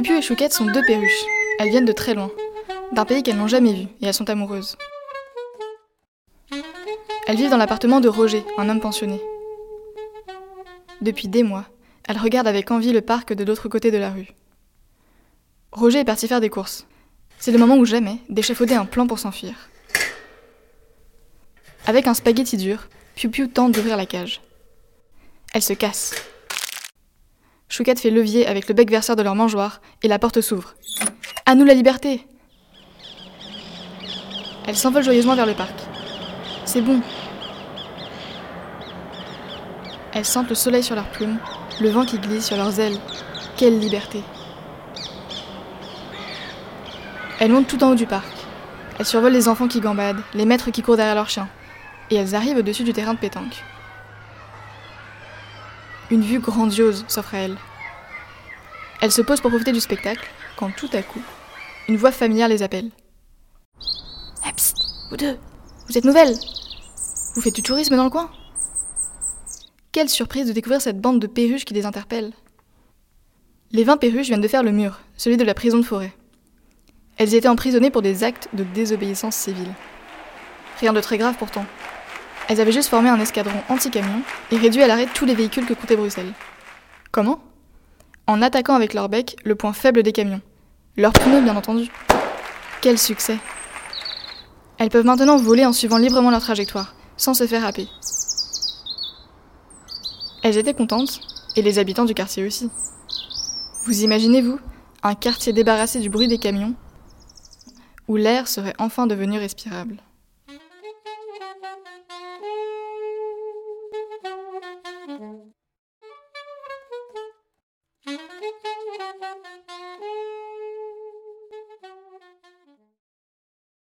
Pupiu et Chouquette sont deux perruches. Elles viennent de très loin, d'un pays qu'elles n'ont jamais vu, et elles sont amoureuses. Elles vivent dans l'appartement de Roger, un homme pensionné. Depuis des mois, elles regardent avec envie le parc de l'autre côté de la rue. Roger est parti faire des courses. C'est le moment ou jamais d'échafauder un plan pour s'enfuir. Avec un spaghetti dur, Piu tente d'ouvrir la cage. Elle se casse. Chouquette fait levier avec le bec verseur de leur mangeoire et la porte s'ouvre. À nous la liberté Elles s'envolent joyeusement vers le parc. C'est bon. Elles sentent le soleil sur leurs plumes, le vent qui glisse sur leurs ailes. Quelle liberté Elles montent tout en haut du parc. Elles survolent les enfants qui gambadent, les maîtres qui courent derrière leurs chiens. Et elles arrivent au-dessus du terrain de pétanque. Une vue grandiose s'offre à elles. Elles se posent pour profiter du spectacle, quand tout à coup, une voix familière les appelle. Eh, psst, vous deux, vous êtes nouvelles Vous faites du tourisme dans le coin? Quelle surprise de découvrir cette bande de perruches qui les interpelle. Les 20 perruches viennent de faire le mur, celui de la prison de forêt. Elles étaient emprisonnées pour des actes de désobéissance civile. Rien de très grave pourtant. Elles avaient juste formé un escadron anti-camion et réduit à l'arrêt tous les véhicules que comptait Bruxelles. Comment? En attaquant avec leur bec le point faible des camions. Leurs pneus, bien entendu. Quel succès Elles peuvent maintenant voler en suivant librement leur trajectoire, sans se faire happer. Elles étaient contentes, et les habitants du quartier aussi. Vous imaginez-vous un quartier débarrassé du bruit des camions, où l'air serait enfin devenu respirable Mm-hmm.